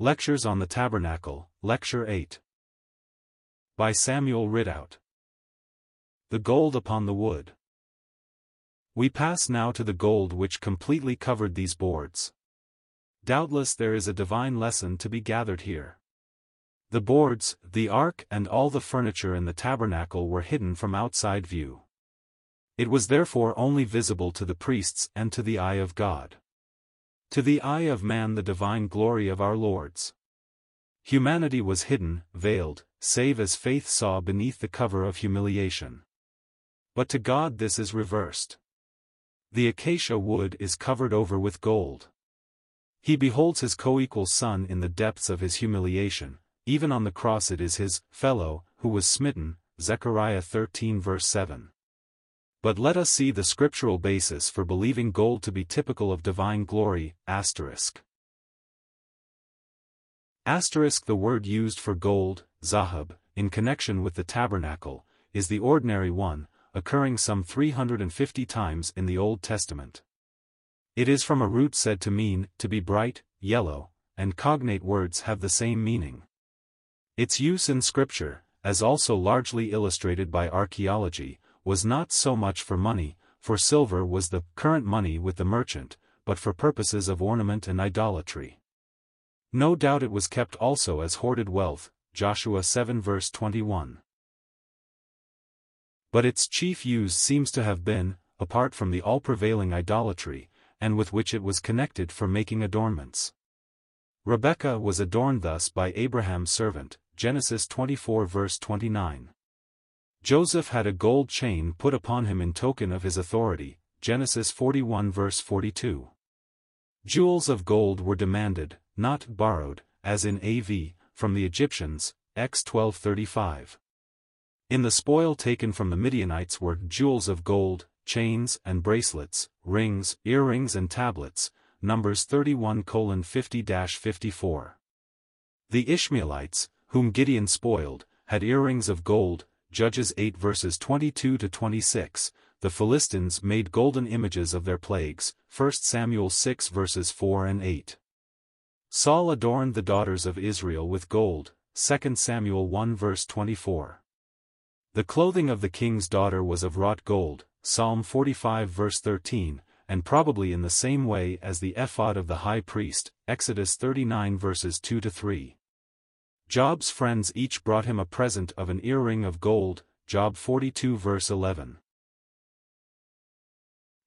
Lectures on the Tabernacle, Lecture 8. By Samuel Ridout. The Gold upon the Wood. We pass now to the gold which completely covered these boards. Doubtless there is a divine lesson to be gathered here. The boards, the ark and all the furniture in the tabernacle were hidden from outside view. It was therefore only visible to the priests and to the eye of God. To the eye of man the divine glory of our Lord's. Humanity was hidden, veiled, save as faith saw beneath the cover of humiliation. But to God this is reversed. The acacia wood is covered over with gold. He beholds his co-equal son in the depths of his humiliation, even on the cross it is his fellow, who was smitten, Zechariah 13 verse 7. But let us see the scriptural basis for believing gold to be typical of divine glory, asterisk. Asterisk the word used for gold, zahab, in connection with the tabernacle, is the ordinary one, occurring some 350 times in the Old Testament. It is from a root said to mean, to be bright, yellow, and cognate words have the same meaning. Its use in Scripture, as also largely illustrated by archaeology, was not so much for money, for silver was the current money with the merchant, but for purposes of ornament and idolatry. No doubt it was kept also as hoarded wealth, Joshua 7 verse 21. But its chief use seems to have been, apart from the all-prevailing idolatry, and with which it was connected for making adornments. Rebekah was adorned thus by Abraham's servant, Genesis 24 verse 29. Joseph had a gold chain put upon him in token of his authority, Genesis 41 verse 42. Jewels of gold were demanded, not borrowed, as in AV, from the Egyptians, X 1235. In the spoil taken from the Midianites were jewels of gold, chains and bracelets, rings, earrings and tablets, Numbers 31 50-54. The Ishmaelites, whom Gideon spoiled, had earrings of gold, Judges 8 verses 22 to 26, the Philistines made golden images of their plagues, 1 Samuel 6 verses 4 and 8. Saul adorned the daughters of Israel with gold, 2 Samuel 1 verse 24. The clothing of the king's daughter was of wrought gold, Psalm 45 verse 13, and probably in the same way as the ephod of the high priest, Exodus 39 verses 2 to 3. Job's friends each brought him a present of an earring of gold, Job 42 verse 11.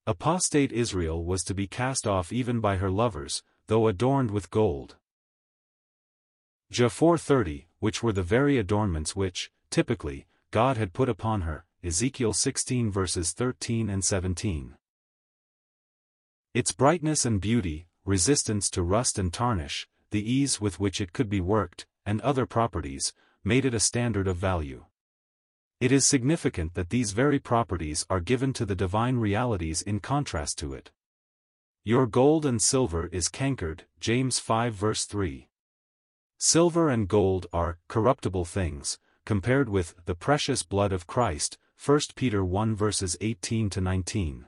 Apostate Israel was to be cast off even by her lovers, though adorned with gold. Ja 430, which were the very adornments which, typically, God had put upon her, Ezekiel 16 verses 13 and 17. Its brightness and beauty, resistance to rust and tarnish, the ease with which it could be worked, and other properties, made it a standard of value. It is significant that these very properties are given to the divine realities in contrast to it. Your gold and silver is cankered, James 5 verse 3. Silver and gold are corruptible things, compared with the precious blood of Christ, 1 Peter 1 verses 18 to 19.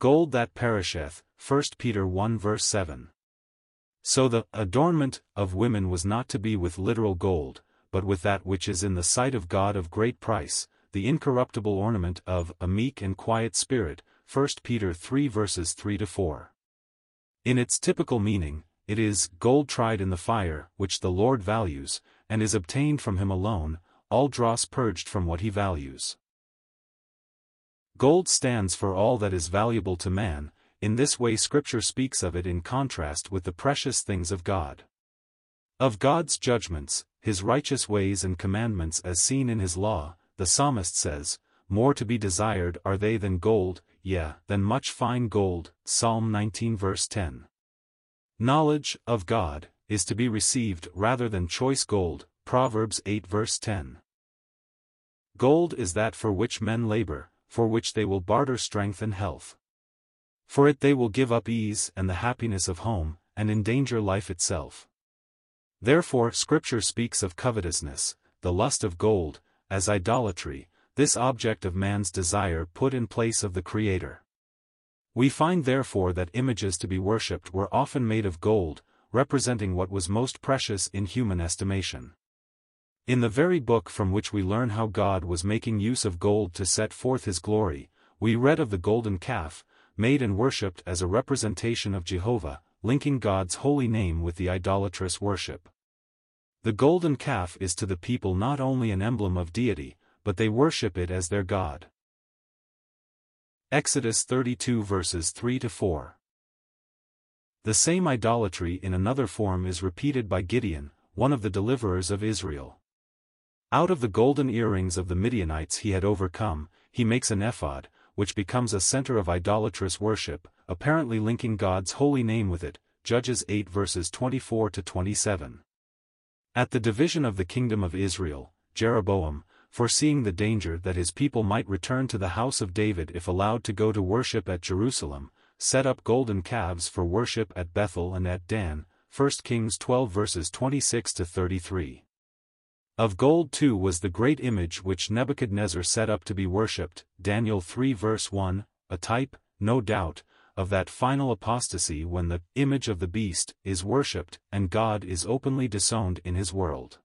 Gold that perisheth, 1 Peter 1 verse 7. So the adornment of women was not to be with literal gold, but with that which is in the sight of God of great price, the incorruptible ornament of a meek and quiet spirit, 1 Peter 3 verses 3 to 4. In its typical meaning, it is gold tried in the fire, which the Lord values, and is obtained from him alone, all dross purged from what he values. Gold stands for all that is valuable to man, in this way Scripture speaks of it in contrast with the precious things of God. Of God's judgments, his righteous ways and commandments as seen in his law, the psalmist says, More to be desired are they than gold, yea, than much fine gold, Psalm 19 verse 10. Knowledge, of God, is to be received rather than choice gold, Proverbs 8 verse 10. Gold is that for which men labor, for which they will barter strength and health. For it they will give up ease and the happiness of home, and endanger life itself. Therefore Scripture speaks of covetousness, the lust of gold, as idolatry, this object of man's desire put in place of the Creator. We find therefore that images to be worshipped were often made of gold, representing what was most precious in human estimation. In the very book from which we learn how God was making use of gold to set forth his glory, we read of the golden calf, made and worshipped as a representation of Jehovah, linking God's holy name with the idolatrous worship. The golden calf is to the people not only an emblem of deity, but they worship it as their God. Exodus 32 verses 3 to 4. The same idolatry in another form is repeated by Gideon, one of the deliverers of Israel. Out of the golden earrings of the Midianites he had overcome, he makes an ephod, which becomes a center of idolatrous worship, apparently linking God's holy name with it, Judges 8 verses 24 to 27. At the division of the kingdom of Israel, Jeroboam, foreseeing the danger that his people might return to the house of David if allowed to go to worship at Jerusalem, set up golden calves for worship at Bethel and at Dan, 1 Kings 12 verses 26 to 33. Of gold too was the great image which Nebuchadnezzar set up to be worshipped, Daniel 3 verse 1, a type, no doubt, of that final apostasy when the image of the beast is worshipped and God is openly disowned in his world.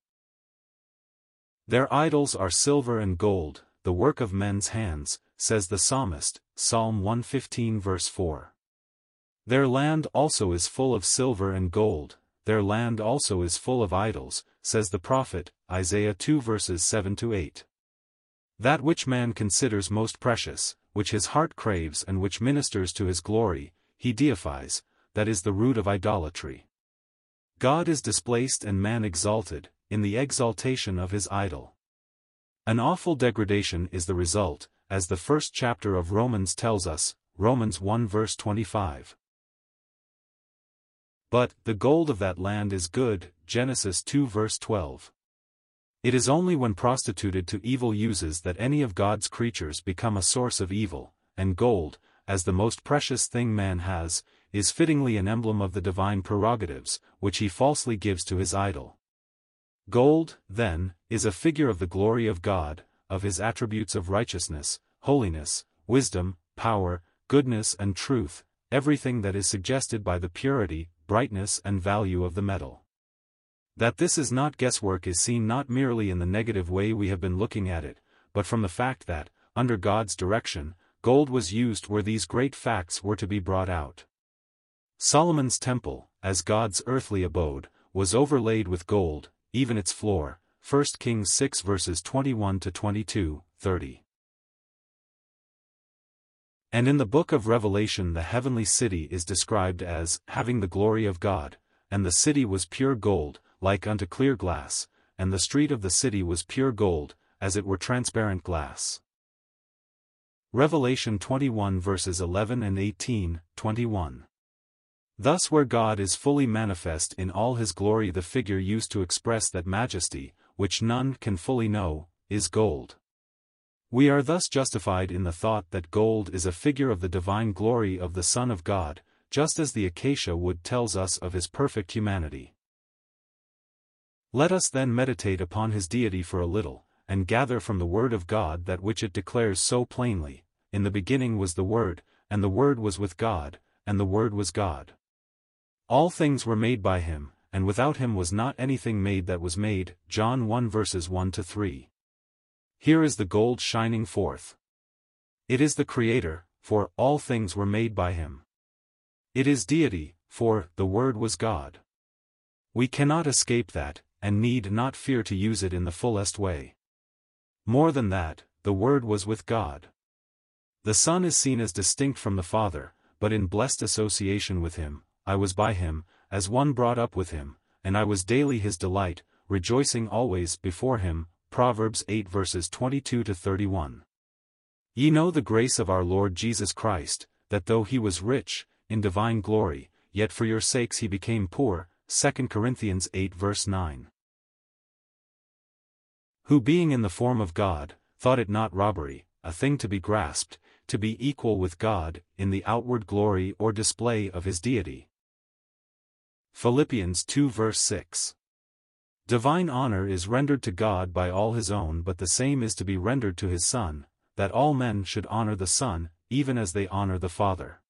Their idols are silver and gold, the work of men's hands, says the psalmist, Psalm 115 verse 4. Their land also is full of silver and gold, their land also is full of idols, says the prophet, Isaiah 2 verses 7 to 8. That which man considers most precious, which his heart craves and which ministers to his glory, he deifies, that is the root of idolatry. God is displaced and man exalted, in the exaltation of his idol. An awful degradation is the result, as the first chapter of Romans tells us, Romans 1 verse 25. But, the gold of that land is good, Genesis 2 verse 12. It is only when prostituted to evil uses that any of God's creatures become a source of evil, and gold, as the most precious thing man has, is fittingly an emblem of the divine prerogatives, which he falsely gives to his idol. Gold, then, is a figure of the glory of God, of his attributes of righteousness, holiness, wisdom, power, goodness and truth, everything that is suggested by the purity, brightness and value of the metal. That this is not guesswork is seen not merely in the negative way we have been looking at it, but from the fact that, under God's direction, gold was used where these great facts were to be brought out. Solomon's temple, as God's earthly abode, was overlaid with gold, even its floor, 1 Kings 6 verses 21 to 22, 30. And in the book of Revelation the heavenly city is described as having the glory of God, and the city was pure gold, like unto clear glass, and the street of the city was pure gold, as it were transparent glass. Revelation 21 verses 11 and 18, 21. Thus where God is fully manifest in all his glory the figure used to express that majesty, which none can fully know, is gold. We are thus justified in the thought that gold is a figure of the divine glory of the Son of God, just as the acacia wood tells us of his perfect humanity. Let us then meditate upon his deity for a little, and gather from the Word of God that which it declares so plainly, In the beginning was the Word, and the Word was with God, and the Word was God. All things were made by him, and without him was not anything made that was made, John 1 verses 1 to 3. Here is the gold shining forth. It is the Creator, for all things were made by him. It is deity, for the Word was God. We cannot escape that, and need not fear to use it in the fullest way. More than that, the Word was with God. The Son is seen as distinct from the Father, but in blessed association with him, I was by him, as one brought up with him, and I was daily his delight, rejoicing always before him, Proverbs 8 verses 22 to 31. Ye know the grace of our Lord Jesus Christ, that though he was rich, in divine glory, yet for your sakes he became poor, 2 Corinthians 8 verse 9. Who being in the form of God, thought it not robbery, a thing to be grasped, to be equal with God, in the outward glory or display of his deity. Philippians 2 verse 6. Divine honor is rendered to God by all his own but the same is to be rendered to his Son, that all men should honor the Son, even as they honor the Father.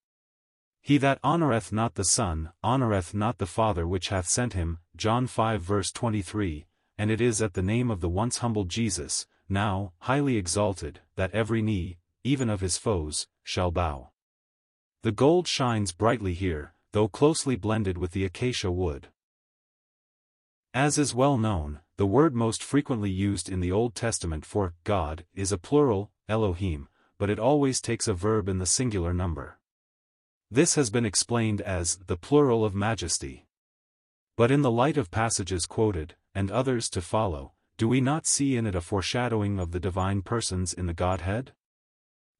He that honoureth not the Son, honoureth not the Father which hath sent him, John 5 verse 23, and it is at the name of the once humble Jesus, now, highly exalted, that every knee, even of his foes, shall bow. The gold shines brightly here, though closely blended with the acacia wood. As is well known, the word most frequently used in the Old Testament for God is a plural, Elohim, but it always takes a verb in the singular number. This has been explained as the plural of majesty. But in the light of passages quoted, and others to follow, do we not see in it a foreshadowing of the divine persons in the Godhead?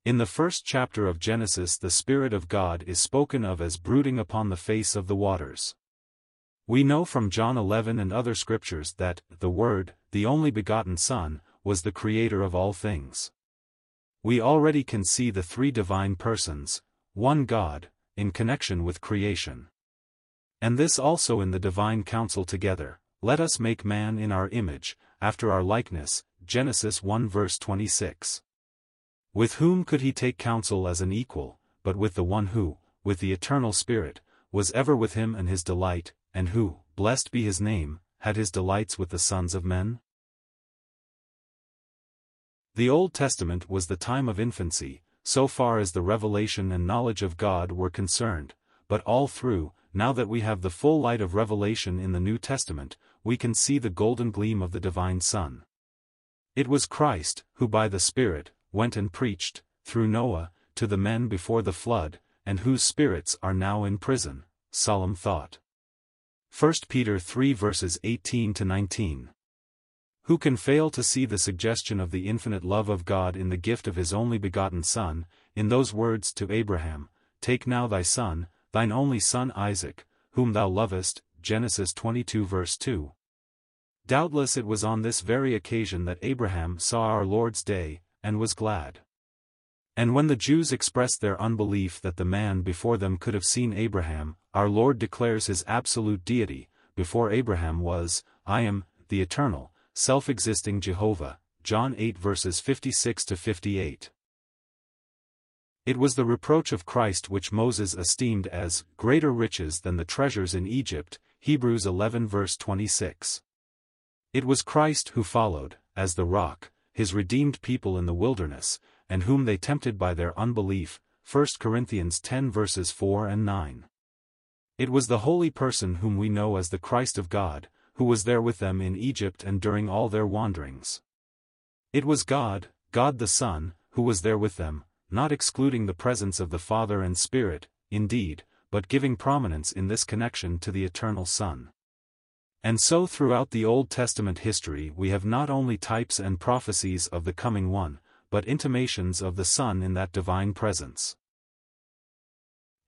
In the first chapter of Genesis the Spirit of God is spoken of as brooding upon the face of the waters. We know from John 11 and other scriptures that, the Word, the only begotten Son, was the Creator of all things. We already can see the three divine persons, one God, in connection with creation. And this also in the divine counsel together, let us make man in our image, after our likeness, Genesis 1 verse 26. With whom could he take counsel as an equal, but with the one who, with the eternal Spirit, was ever with him and his delight, and who, blessed be his name, had his delights with the sons of men? The Old Testament was the time of infancy, so far as the revelation and knowledge of God were concerned, but all through, now that we have the full light of revelation in the New Testament, we can see the golden gleam of the divine Son. It was Christ, who by the Spirit, went and preached, through Noah, to the men before the flood, and whose spirits are now in prison, solemn thought. 1 Peter 3 verses 18 to 19. Who can fail to see the suggestion of the infinite love of God in the gift of his only begotten Son, in those words to Abraham, Take now thy son, thine only son Isaac, whom thou lovest, Genesis 22 verse 2. Doubtless it was on this very occasion that Abraham saw our Lord's day, and was glad. And when the Jews expressed their unbelief that the man before them could have seen Abraham, our Lord declares his absolute deity, before Abraham was, I am, the eternal, self-existing Jehovah, John 8 verses 56 to 58. It was the reproach of Christ which Moses esteemed as greater riches than the treasures in Egypt, Hebrews 11 verse 26. It was Christ who followed, as the rock, his redeemed people in the wilderness, and whom they tempted by their unbelief, 1 Corinthians 10 verses 4 and 9. It was the holy person whom we know as the Christ of God, who was there with them in Egypt and during all their wanderings. It was God, God the Son, who was there with them, not excluding the presence of the Father and Spirit, indeed, but giving prominence in this connection to the eternal Son. And so throughout the Old Testament history we have not only types and prophecies of the coming one, but intimations of the Son in that divine presence.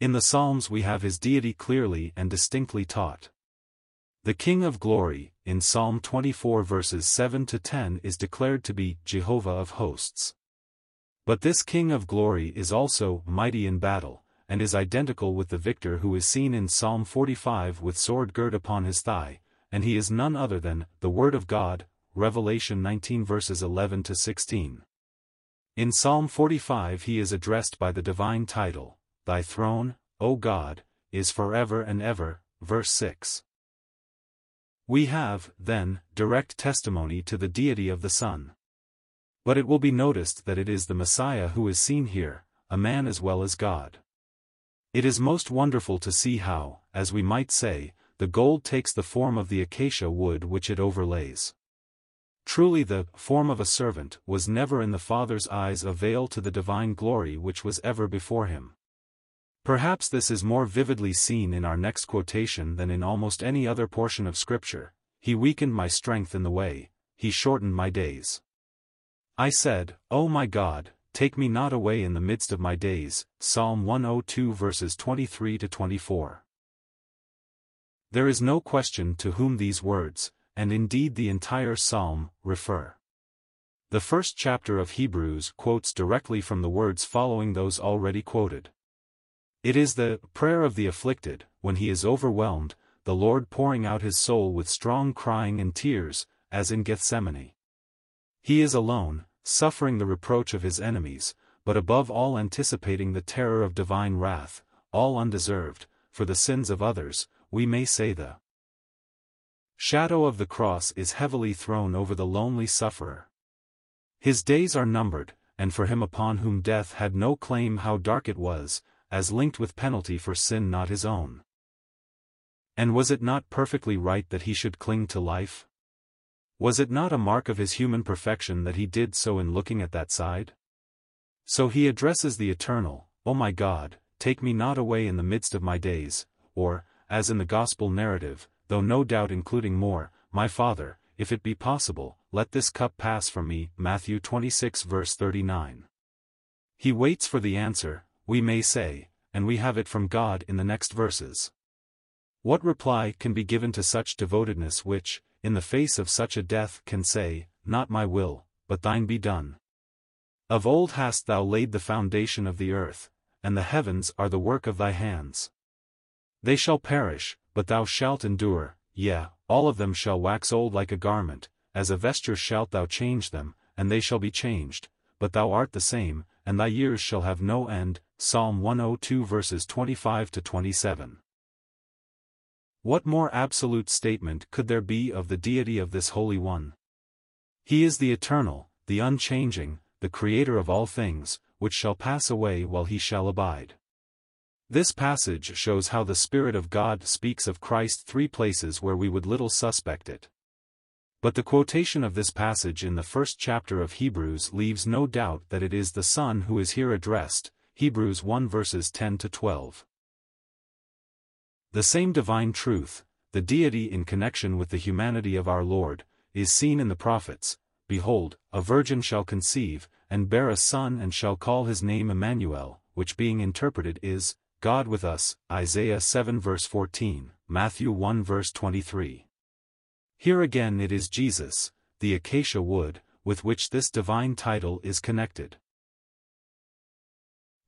In the Psalms we have his deity clearly and distinctly taught. The King of Glory, in Psalm 24 verses 7 to 10 is declared to be Jehovah of hosts. But this King of Glory is also mighty in battle, and is identical with the victor who is seen in Psalm 45 with sword girt upon his thigh, and he is none other than the Word of God, Revelation 19 verses 11 to 16. In Psalm 45 he is addressed by the divine title, Thy throne, O God, is forever and ever, verse 6. We have, then, direct testimony to the deity of the Son. But it will be noticed that it is the Messiah who is seen here, a man as well as God. It is most wonderful to see how, as we might say, the gold takes the form of the acacia wood which it overlays. Truly the form of a servant was never in the Father's eyes a veil to the divine glory which was ever before him. Perhaps this is more vividly seen in our next quotation than in almost any other portion of Scripture, He weakened my strength in the way, He shortened my days. I said, O my God, take me not away in the midst of my days, Psalm 102 verses 23 to 24. There is no question to whom these words, and indeed the entire psalm, refer. The first chapter of Hebrews quotes directly from the words following those already quoted. It is the prayer of the afflicted, when he is overwhelmed, the Lord pouring out his soul with strong crying and tears, as in Gethsemane. He is alone, suffering the reproach of his enemies, but above all anticipating the terror of divine wrath, all undeserved, for the sins of others, we may say the shadow of the cross is heavily thrown over the lonely sufferer. His days are numbered, and for him upon whom death had no claim how dark it was, as linked with penalty for sin not his own. And was it not perfectly right that he should cling to life? Was it not a mark of his human perfection that he did so in looking at that side? So he addresses the Eternal, O my God, take me not away in the midst of my days, or, as in the Gospel narrative, though no doubt including more, my Father, if it be possible, let this cup pass from me, Matthew 26 verse 39. He waits for the answer, we may say, and we have it from God in the next verses. What reply can be given to such devotedness which, in the face of such a death can say, Not my will, but thine be done. Of old hast thou laid the foundation of the earth, and the heavens are the work of thy hands. They shall perish, but thou shalt endure, yea, all of them shall wax old like a garment, as a vesture shalt thou change them, and they shall be changed, but thou art the same, and thy years shall have no end. Psalm 102 verses 25 to 27. What more absolute statement could there be of the deity of this Holy One? He is the eternal, the unchanging, the creator of all things, which shall pass away while he shall abide. This passage shows how the Spirit of God speaks of Christ three places where we would little suspect it. But the quotation of this passage in the first chapter of Hebrews leaves no doubt that it is the Son who is here addressed, Hebrews 1 verses 10 to 12. The same divine truth, the deity in connection with the humanity of our Lord, is seen in the prophets, Behold, a virgin shall conceive, and bear a son and shall call his name Emmanuel, which being interpreted is, God with us, Isaiah 7 verse 14, Matthew 1 verse 23. Here again it is Jesus, the acacia wood, with which this divine title is connected.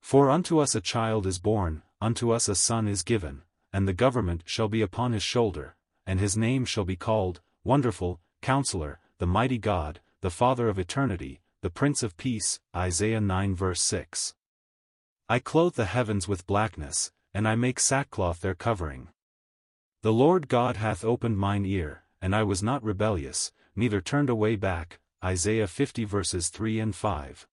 For unto us a child is born, unto us a son is given, and the government shall be upon his shoulder, and his name shall be called, Wonderful, Counselor, the Mighty God, the Father of Eternity, the Prince of Peace, Isaiah 9 verse 6. I clothe the heavens with blackness, and I make sackcloth their covering. The Lord God hath opened mine ear, and I was not rebellious, neither turned away back, Isaiah 50 verses 3 and 5.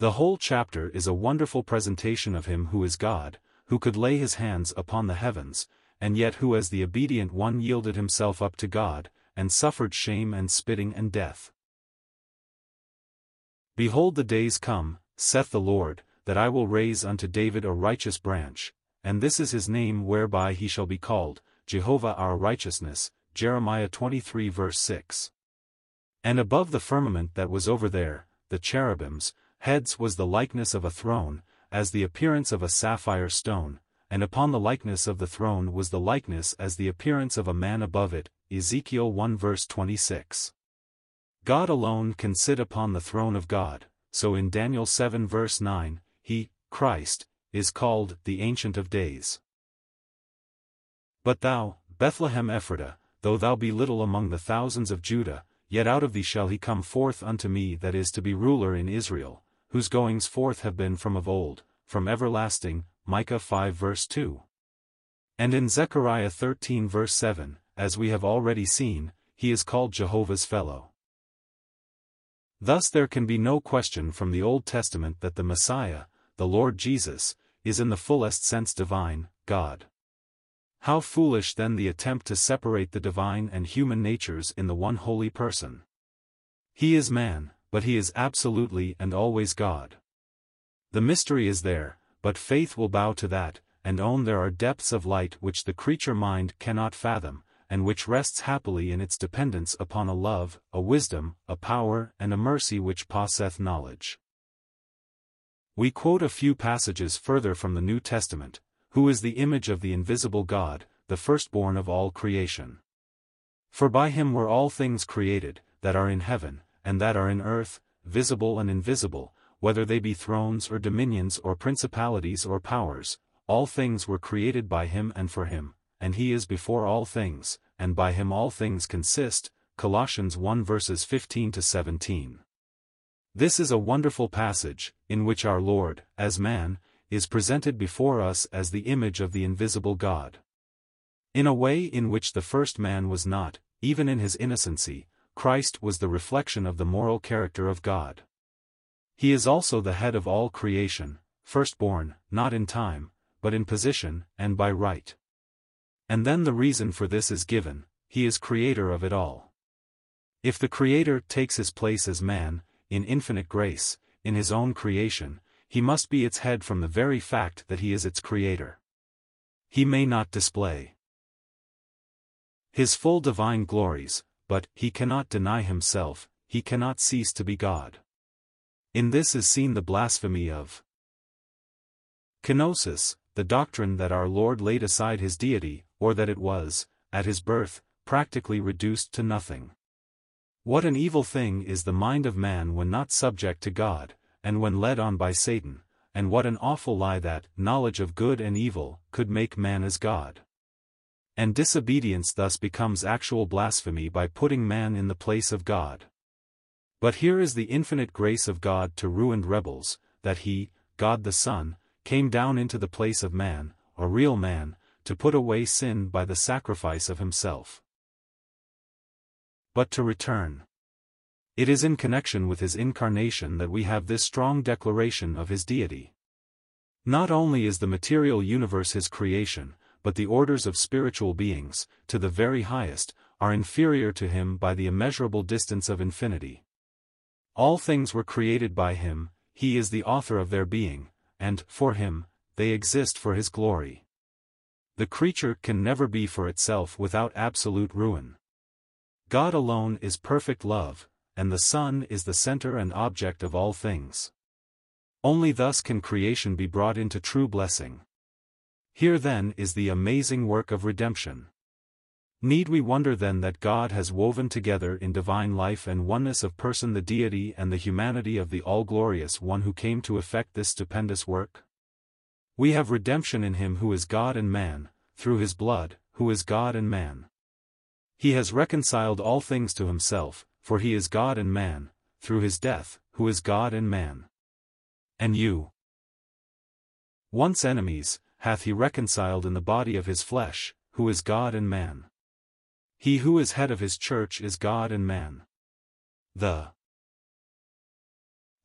The whole chapter is a wonderful presentation of him who is God, who could lay his hands upon the heavens, and yet who as the obedient one yielded himself up to God, and suffered shame and spitting and death. Behold the days come, saith the Lord, that I will raise unto David a righteous branch, and this is his name whereby he shall be called, Jehovah our righteousness, Jeremiah 23 verse 6. And above the firmament that was over there, the cherubims, heads was the likeness of a throne, as the appearance of a sapphire stone, and upon the likeness of the throne was the likeness as the appearance of a man above it, Ezekiel 1 verse 26. God alone can sit upon the throne of God, so in Daniel 7 verse 9, he, Christ, is called the Ancient of Days. But thou, Bethlehem Ephratah, though thou be little among the thousands of Judah, yet out of thee shall he come forth unto me that is to be ruler in Israel, whose goings forth have been from of old, from everlasting, Micah 5 verse 2. And in Zechariah 13 verse 7, as we have already seen, he is called Jehovah's fellow. Thus there can be no question from the Old Testament that the Messiah, the Lord Jesus, is in the fullest sense divine, God. How foolish then the attempt to separate the divine and human natures in the one holy person. He is man, but he is absolutely and always God. The mystery is there, but faith will bow to that, and own there are depths of light which the creature mind cannot fathom, and which rests happily in its dependence upon a love, a wisdom, a power and a mercy which passeth knowledge. We quote a few passages further from the New Testament, who is the image of the invisible God, the firstborn of all creation. For by him were all things created, that are in heaven, and that are in earth, visible and invisible, whether they be thrones or dominions or principalities or powers, all things were created by him and for him, and he is before all things, and by him all things consist, Colossians 1 verses 15 to 17. This is a wonderful passage, in which our Lord, as man, is presented before us as the image of the invisible God. In a way in which the first man was not, even in his innocency, Christ was the reflection of the moral character of God. He is also the head of all creation, firstborn, not in time, but in position, and by right. And then the reason for this is given, he is creator of it all. If the Creator takes his place as man, in infinite grace, in his own creation, he must be its head from the very fact that he is its creator. He may not display his full divine glories, but he cannot deny himself, he cannot cease to be God. In this is seen the blasphemy of kenosis, the doctrine that our Lord laid aside his deity, or that it was, at his birth, practically reduced to nothing. What an evil thing is the mind of man when not subject to God, and when led on by Satan, and what an awful lie that knowledge of good and evil could make man as God. And disobedience thus becomes actual blasphemy by putting man in the place of God. But here is the infinite grace of God to ruined rebels, that he, God the Son, came down into the place of man, a real man, to put away sin by the sacrifice of himself. But to return. It is in connection with his incarnation that we have this strong declaration of his deity. Not only is the material universe his creation, but the orders of spiritual beings, to the very highest, are inferior to him by the immeasurable distance of infinity. All things were created by him, he is the author of their being, and, for him, they exist for his glory. The creature can never be for itself without absolute ruin. God alone is perfect love, and the Son is the center and object of all things. Only thus can creation be brought into true blessing. Here then is the amazing work of redemption. Need we wonder then that God has woven together in divine life and oneness of person the deity and the humanity of the all-glorious one who came to effect this stupendous work? We have redemption in him who is God and man, through his blood, who is God and man. He has reconciled all things to himself, for he is God and man, through his death, who is God and man. And you, once enemies, hath he reconciled in the body of his flesh, who is God and man. He who is head of his church is God and man. The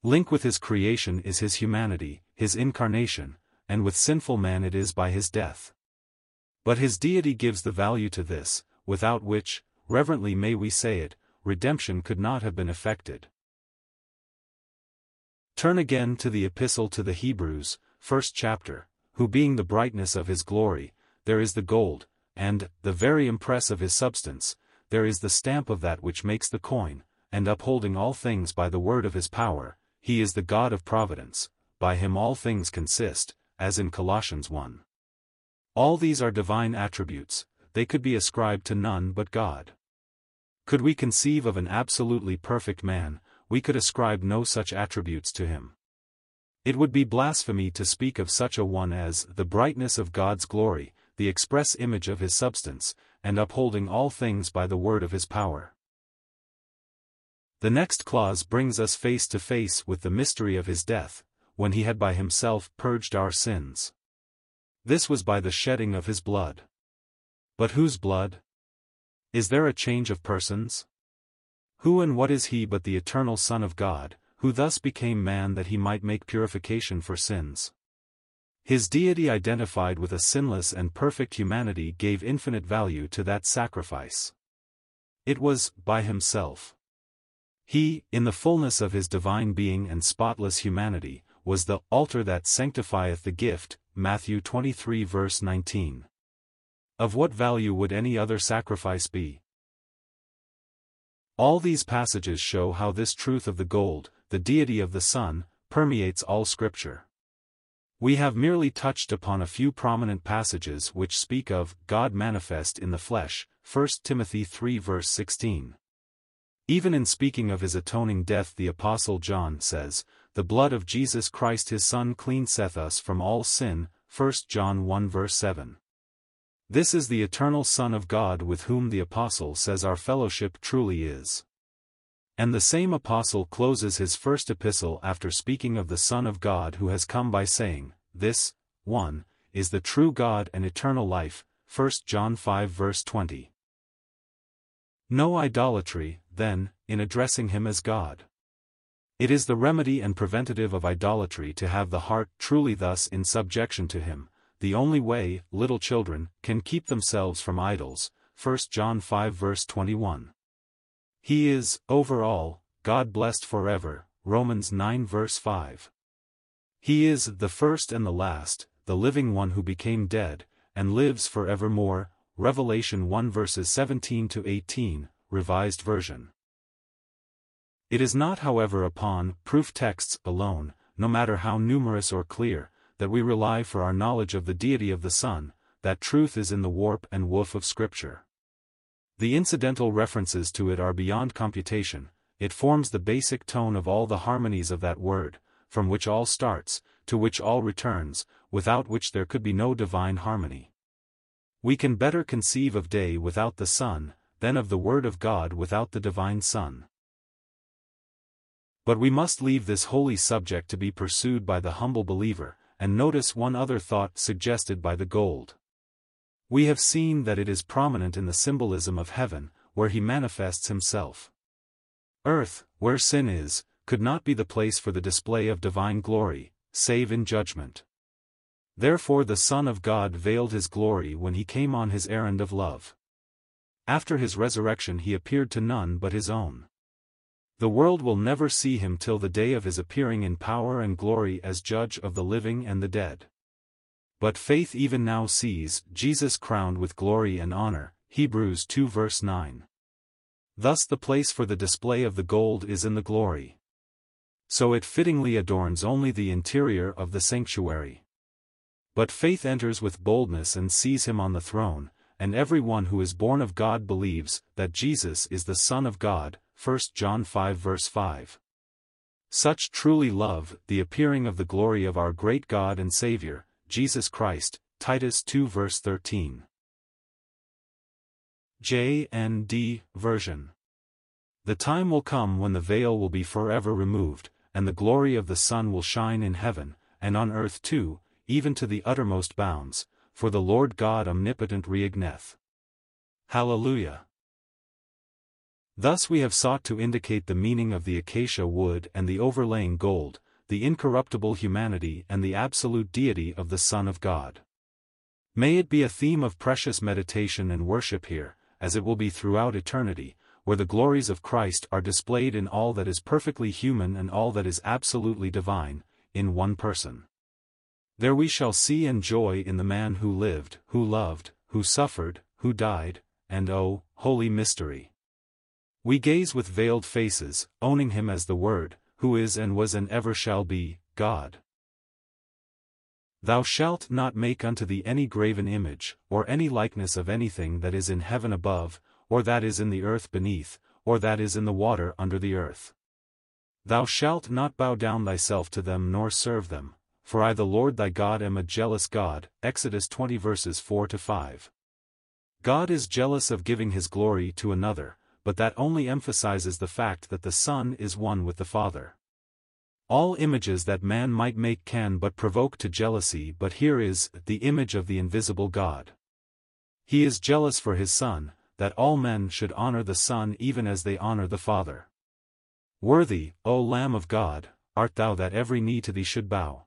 link with his creation is his humanity, his incarnation, and with sinful man it is by his death. But his deity gives the value to this, without which, reverently may we say it, redemption could not have been effected. Turn again to the Epistle to the Hebrews, first chapter, who being the brightness of his glory, there is the gold, and, the very impress of his substance, there is the stamp of that which makes the coin, and upholding all things by the word of his power, he is the God of providence, by him all things consist, as in Colossians 1. All these are divine attributes, they could be ascribed to none but God. Could we conceive of an absolutely perfect man, we could ascribe no such attributes to him. It would be blasphemy to speak of such a one as the brightness of God's glory, the express image of his substance, and upholding all things by the word of his power. The next clause brings us face to face with the mystery of his death, when he had by himself purged our sins. This was by the shedding of his blood. But whose blood? Is there a change of persons? Who and what is he but the eternal Son of God, who thus became man that he might make purification for sins? His deity identified with a sinless and perfect humanity gave infinite value to that sacrifice. It was, by himself. He, in the fullness of his divine being and spotless humanity, was the altar that sanctifieth the gift, Matthew 23 verse 19. Of what value would any other sacrifice be? All these passages show how this truth of the gold, the deity of the Son, permeates all Scripture. We have merely touched upon a few prominent passages which speak of God manifest in the flesh, 1 Timothy 3 verse 16. Even in speaking of his atoning death the Apostle John says, The blood of Jesus Christ his Son cleanseth us from all sin, 1 John 1 verse 7. This is the eternal Son of God with whom the Apostle says our fellowship truly is. And the same Apostle closes his first epistle after speaking of the Son of God who has come by saying, this, one, is the true God and eternal life, 1 John 5 verse 20. No idolatry, then, in addressing him as God. It is the remedy and preventative of idolatry to have the heart truly thus in subjection to him, the only way, little children, can keep themselves from idols, 1 John 5 verse 21. He is, over all, God blessed forever, Romans 9 verse 5. He is the first and the last, the living one who became dead, and lives forevermore, Revelation 1 verses 17 to 18, Revised Version. It is not however upon proof texts alone, no matter how numerous or clear, that we rely for our knowledge of the deity of the Son, that truth is in the warp and woof of Scripture. The incidental references to it are beyond computation, it forms the basic tone of all the harmonies of that word, from which all starts, to which all returns, without which there could be no divine harmony. We can better conceive of day without the sun, than of the Word of God without the divine Son. But we must leave this holy subject to be pursued by the humble believer, and notice one other thought suggested by the gold. We have seen that it is prominent in the symbolism of heaven, where he manifests himself. Earth, where sin is, could not be the place for the display of divine glory, save in judgment. Therefore the Son of God veiled his glory when he came on his errand of love. After his resurrection he appeared to none but his own. The world will never see him till the day of his appearing in power and glory as judge of the living and the dead. But faith even now sees Jesus crowned with glory and honor, Hebrews 2 verse 9. Thus the place for the display of the gold is in the glory. So it fittingly adorns only the interior of the sanctuary. But faith enters with boldness and sees him on the throne, and every one who is born of God believes that Jesus is the Son of God, 1 John 5 verse 5. Such truly love the appearing of the glory of our great God and Saviour, Jesus Christ, Titus 2 verse 13. J. N. D. Version. The time will come when the veil will be forever removed, and the glory of the sun will shine in heaven, and on earth too, even to the uttermost bounds, for the Lord God omnipotent reigneth. Hallelujah. Thus we have sought to indicate the meaning of the acacia wood and the overlaying gold, the incorruptible humanity and the absolute deity of the Son of God. May it be a theme of precious meditation and worship here, as it will be throughout eternity, where the glories of Christ are displayed in all that is perfectly human and all that is absolutely divine, in one person. There we shall see and joy in the man who lived, who loved, who suffered, who died, and oh, holy mystery. We gaze with veiled faces, owning him as the Word, who is and was and ever shall be, God. Thou shalt not make unto thee any graven image, or any likeness of anything that is in heaven above, or that is in the earth beneath, or that is in the water under the earth. Thou shalt not bow down thyself to them nor serve them, for I the Lord thy God am a jealous God, Exodus 20 verses 4 to 5. God is jealous of giving his glory to another, but that only emphasizes the fact that the Son is one with the Father. All images that man might make can but provoke to jealousy but here is the image of the invisible God. He is jealous for his Son, that all men should honor the Son even as they honor the Father. Worthy, O Lamb of God, art thou that every knee to thee should bow.